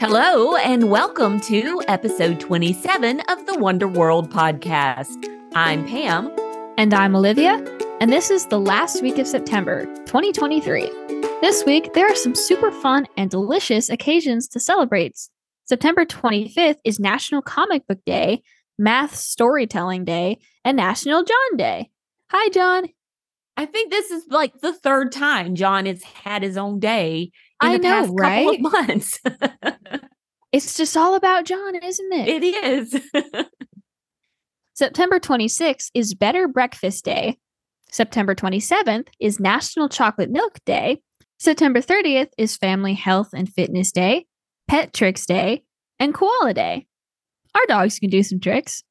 Hello, and welcome to episode 27 of the Wonder World podcast. I'm Pam. And I'm Olivia, and this is the last week of September 2023. This week, there are some super fun and delicious occasions to celebrate. September 25th is National Comic Book Day, Math Storytelling Day, and National John Day. Hi, John. I think this is like the third time John has had his own day I know, right? months. It's just all about John, isn't it? it is. September 26th is Better Breakfast Day. September 27th is National Chocolate Milk Day. September 30th is Family Health and Fitness Day, Pet Tricks Day, and Koala Day. Our dogs can do some tricks.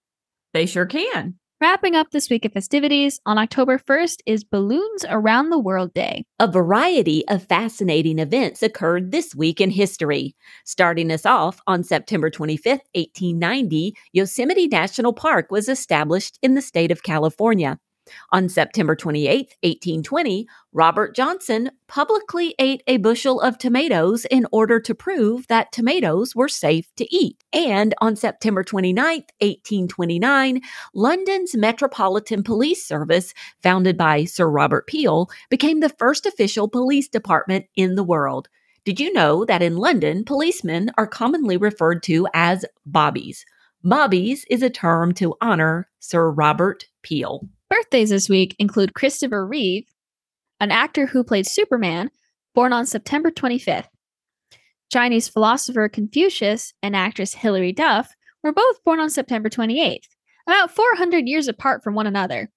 they sure can. Wrapping up this week of festivities, on October 1st is Balloons Around the World Day. A variety of fascinating events occurred this week in history. Starting us off on September 25th, 1890, Yosemite National Park was established in the state of California. On September 28th, 1820, Robert Johnson publicly ate a bushel of tomatoes in order to prove that tomatoes were safe to eat. And on September 29th, 1829, London's Metropolitan Police Service, founded by Sir Robert Peel, became the first official police department in the world. Did you know that in London, policemen are commonly referred to as bobbies? Bobbies is a term to honor Sir Robert Peel. Birthdays this week include Christopher Reeve, an actor who played Superman, born on September 25th. Chinese philosopher Confucius and actress Hilary Duff were both born on September 28th, about 400 years apart from one another.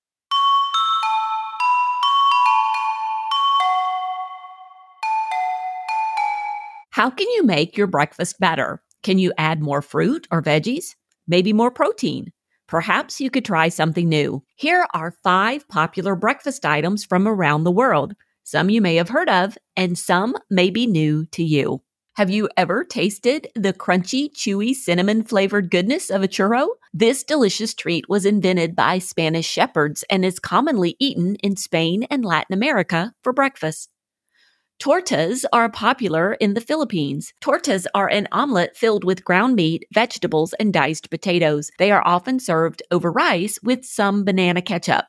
How can you make your breakfast better? Can you add more fruit or veggies? Maybe more protein? Perhaps you could try something new. Here are five popular breakfast items from around the world. Some you may have heard of, and some may be new to you. Have you ever tasted the crunchy, chewy, cinnamon flavored goodness of a churro? This delicious treat was invented by Spanish shepherds and is commonly eaten in Spain and Latin America for breakfast. Tortas are popular in the Philippines. Tortas are an omelet filled with ground meat, vegetables, and diced potatoes. They are often served over rice with some banana ketchup.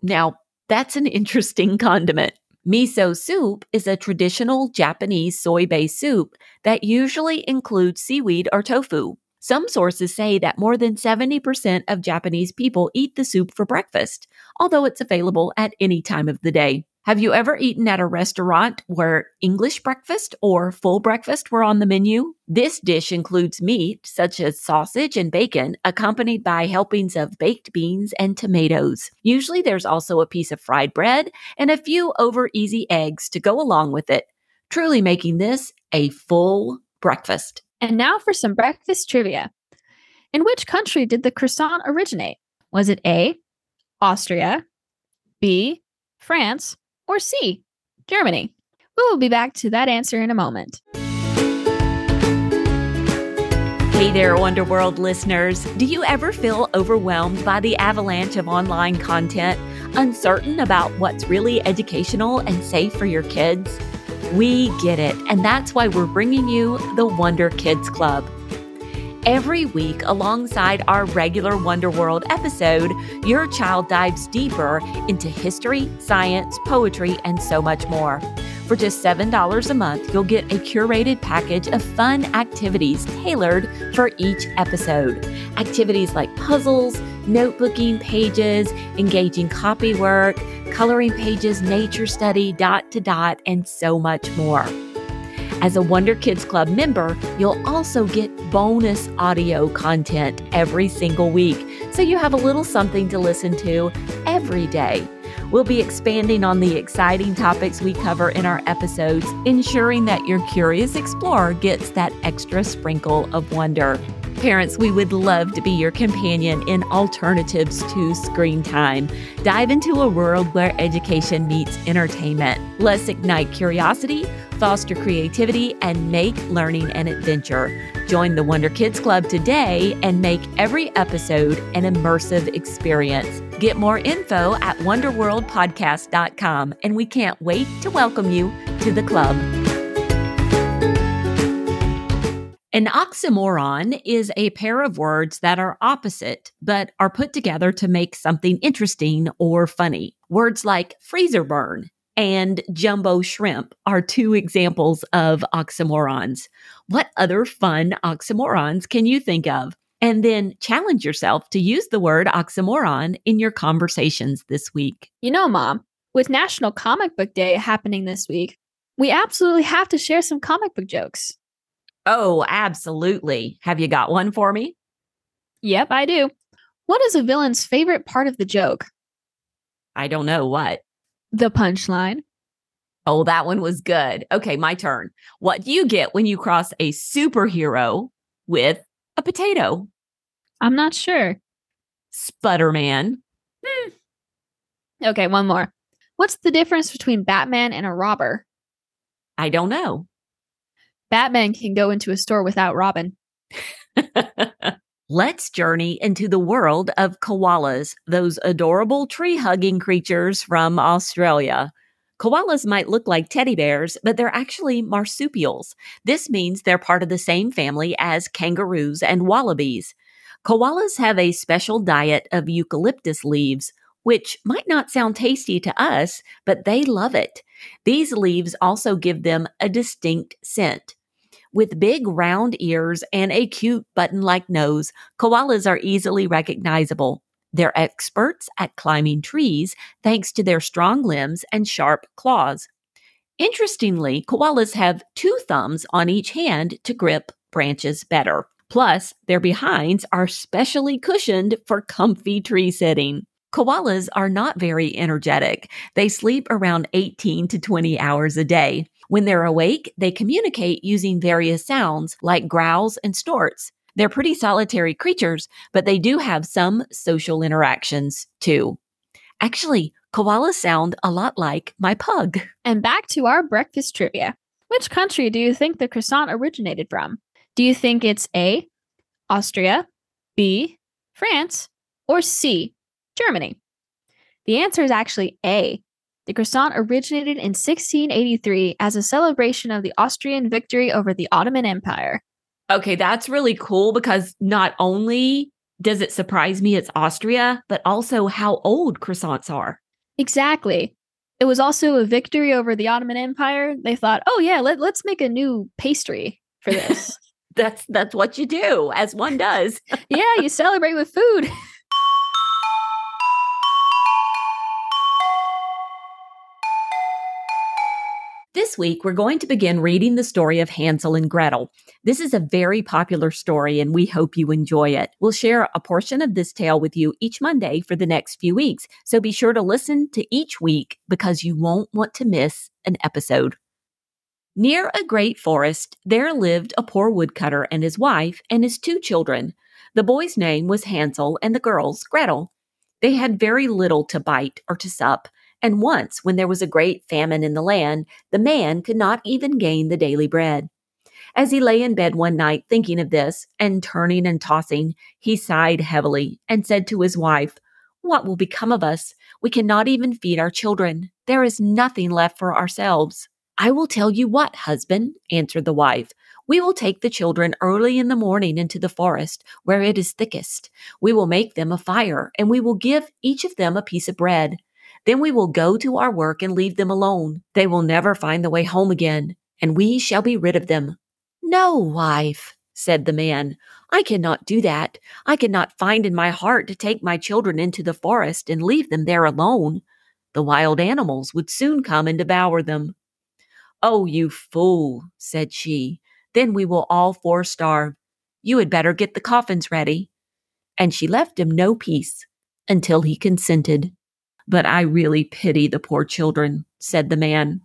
Now, that's an interesting condiment. Miso soup is a traditional Japanese soy based soup that usually includes seaweed or tofu. Some sources say that more than 70% of Japanese people eat the soup for breakfast, although it's available at any time of the day. Have you ever eaten at a restaurant where English breakfast or full breakfast were on the menu? This dish includes meat, such as sausage and bacon, accompanied by helpings of baked beans and tomatoes. Usually there's also a piece of fried bread and a few over easy eggs to go along with it, truly making this a full breakfast. And now for some breakfast trivia. In which country did the croissant originate? Was it A, Austria, B, France, or C, Germany? We will be back to that answer in a moment. Hey there, Wonder World listeners. Do you ever feel overwhelmed by the avalanche of online content, uncertain about what's really educational and safe for your kids? We get it, and that's why we're bringing you the Wonder Kids Club. Every week, alongside our regular Wonder World episode, your child dives deeper into history, science, poetry, and so much more. For just $7 a month, you'll get a curated package of fun activities tailored for each episode. Activities like puzzles, notebooking pages, engaging copy work, coloring pages, nature study, dot to dot, and so much more. As a Wonder Kids Club member, you'll also get bonus audio content every single week, so you have a little something to listen to every day. We'll be expanding on the exciting topics we cover in our episodes, ensuring that your curious explorer gets that extra sprinkle of wonder. Parents, we would love to be your companion in alternatives to screen time. Dive into a world where education meets entertainment. Let's ignite curiosity, foster creativity, and make learning an adventure. Join the Wonder Kids Club today and make every episode an immersive experience. Get more info at wonderworldpodcast.com, and we can't wait to welcome you to the club. An oxymoron is a pair of words that are opposite, but are put together to make something interesting or funny. Words like freezer burn and jumbo shrimp are two examples of oxymorons. What other fun oxymorons can you think of? And then challenge yourself to use the word oxymoron in your conversations this week. You know, Mom, with National Comic Book Day happening this week, we absolutely have to share some comic book jokes. Oh, absolutely. Have you got one for me? Yep, I do. What is a villain's favorite part of the joke? I don't know what. The punchline. Oh, that one was good. Okay, my turn. What do you get when you cross a superhero with a potato? I'm not sure. Spudderman. Hmm. Okay, one more. What's the difference between Batman and a robber? I don't know. Batman can go into a store without Robin. Let's journey into the world of koalas, those adorable tree hugging creatures from Australia. Koalas might look like teddy bears, but they're actually marsupials. This means they're part of the same family as kangaroos and wallabies. Koalas have a special diet of eucalyptus leaves, which might not sound tasty to us, but they love it. These leaves also give them a distinct scent. With big round ears and a cute button like nose, koalas are easily recognizable. They're experts at climbing trees thanks to their strong limbs and sharp claws. Interestingly, koalas have two thumbs on each hand to grip branches better. Plus, their behinds are specially cushioned for comfy tree sitting. Koalas are not very energetic. They sleep around 18 to 20 hours a day. When they're awake, they communicate using various sounds like growls and snorts. They're pretty solitary creatures, but they do have some social interactions too. Actually, koalas sound a lot like my pug. And back to our breakfast trivia. Which country do you think the croissant originated from? Do you think it's A, Austria, B, France, or C, Germany? The answer is actually A, the croissant originated in 1683 as a celebration of the Austrian victory over the Ottoman Empire. Okay, that's really cool because not only does it surprise me it's Austria, but also how old croissants are. Exactly. It was also a victory over the Ottoman Empire. They thought, "Oh yeah, let, let's make a new pastry for this." that's that's what you do, as one does. yeah, you celebrate with food. week, we're going to begin reading the story of Hansel and Gretel. This is a very popular story, and we hope you enjoy it. We'll share a portion of this tale with you each Monday for the next few weeks, so be sure to listen to each week because you won't want to miss an episode. Near a great forest, there lived a poor woodcutter and his wife and his two children. The boy's name was Hansel and the girl's Gretel. They had very little to bite or to sup, and once, when there was a great famine in the land, the man could not even gain the daily bread. As he lay in bed one night thinking of this, and turning and tossing, he sighed heavily and said to his wife, What will become of us? We cannot even feed our children. There is nothing left for ourselves. I will tell you what, husband, answered the wife. We will take the children early in the morning into the forest, where it is thickest. We will make them a fire, and we will give each of them a piece of bread. Then we will go to our work and leave them alone. They will never find the way home again, and we shall be rid of them. No, wife, said the man. I cannot do that. I cannot find in my heart to take my children into the forest and leave them there alone. The wild animals would soon come and devour them. Oh, you fool, said she. Then we will all four starve. You had better get the coffins ready. And she left him no peace until he consented. But I really pity the poor children, said the man.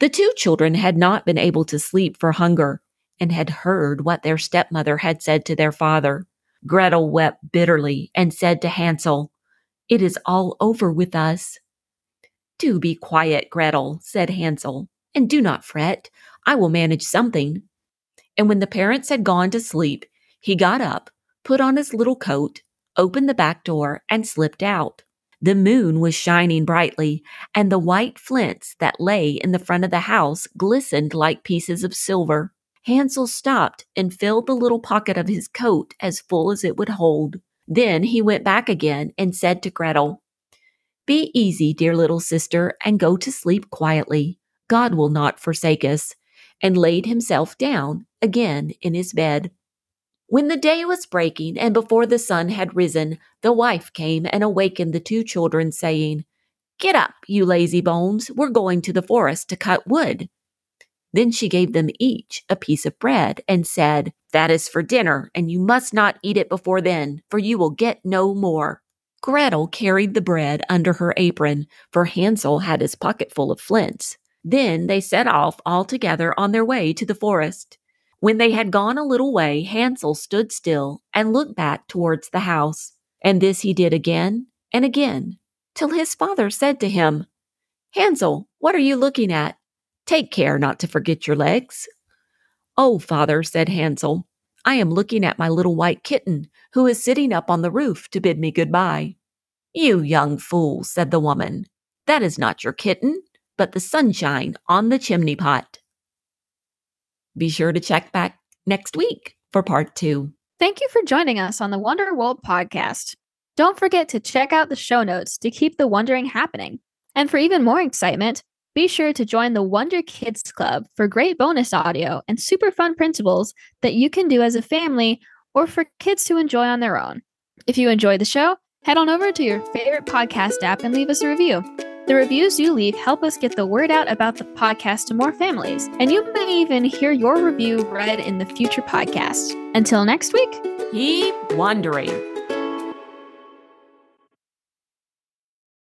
The two children had not been able to sleep for hunger and had heard what their stepmother had said to their father. Gretel wept bitterly and said to Hansel, It is all over with us. Do be quiet, Gretel, said Hansel, and do not fret. I will manage something. And when the parents had gone to sleep, he got up, put on his little coat, opened the back door, and slipped out. The moon was shining brightly, and the white flints that lay in the front of the house glistened like pieces of silver. Hansel stopped and filled the little pocket of his coat as full as it would hold. Then he went back again and said to Gretel, Be easy, dear little sister, and go to sleep quietly. God will not forsake us, and laid himself down again in his bed. When the day was breaking and before the sun had risen, the wife came and awakened the two children, saying, Get up, you lazy bones, we're going to the forest to cut wood. Then she gave them each a piece of bread and said, That is for dinner, and you must not eat it before then, for you will get no more. Gretel carried the bread under her apron, for Hansel had his pocket full of flints. Then they set off all together on their way to the forest. When they had gone a little way, Hansel stood still and looked back towards the house. And this he did again and again, till his father said to him, Hansel, what are you looking at? Take care not to forget your legs. Oh, father, said Hansel, I am looking at my little white kitten, who is sitting up on the roof to bid me good-bye. You young fool, said the woman, that is not your kitten, but the sunshine on the chimney pot. Be sure to check back next week for part two. Thank you for joining us on the Wonder World podcast. Don't forget to check out the show notes to keep the wondering happening. And for even more excitement, be sure to join the Wonder Kids Club for great bonus audio and super fun printables that you can do as a family or for kids to enjoy on their own. If you enjoyed the show, head on over to your favorite podcast app and leave us a review. The reviews you leave help us get the word out about the podcast to more families, and you may even hear your review read in the future podcast. Until next week, keep wondering.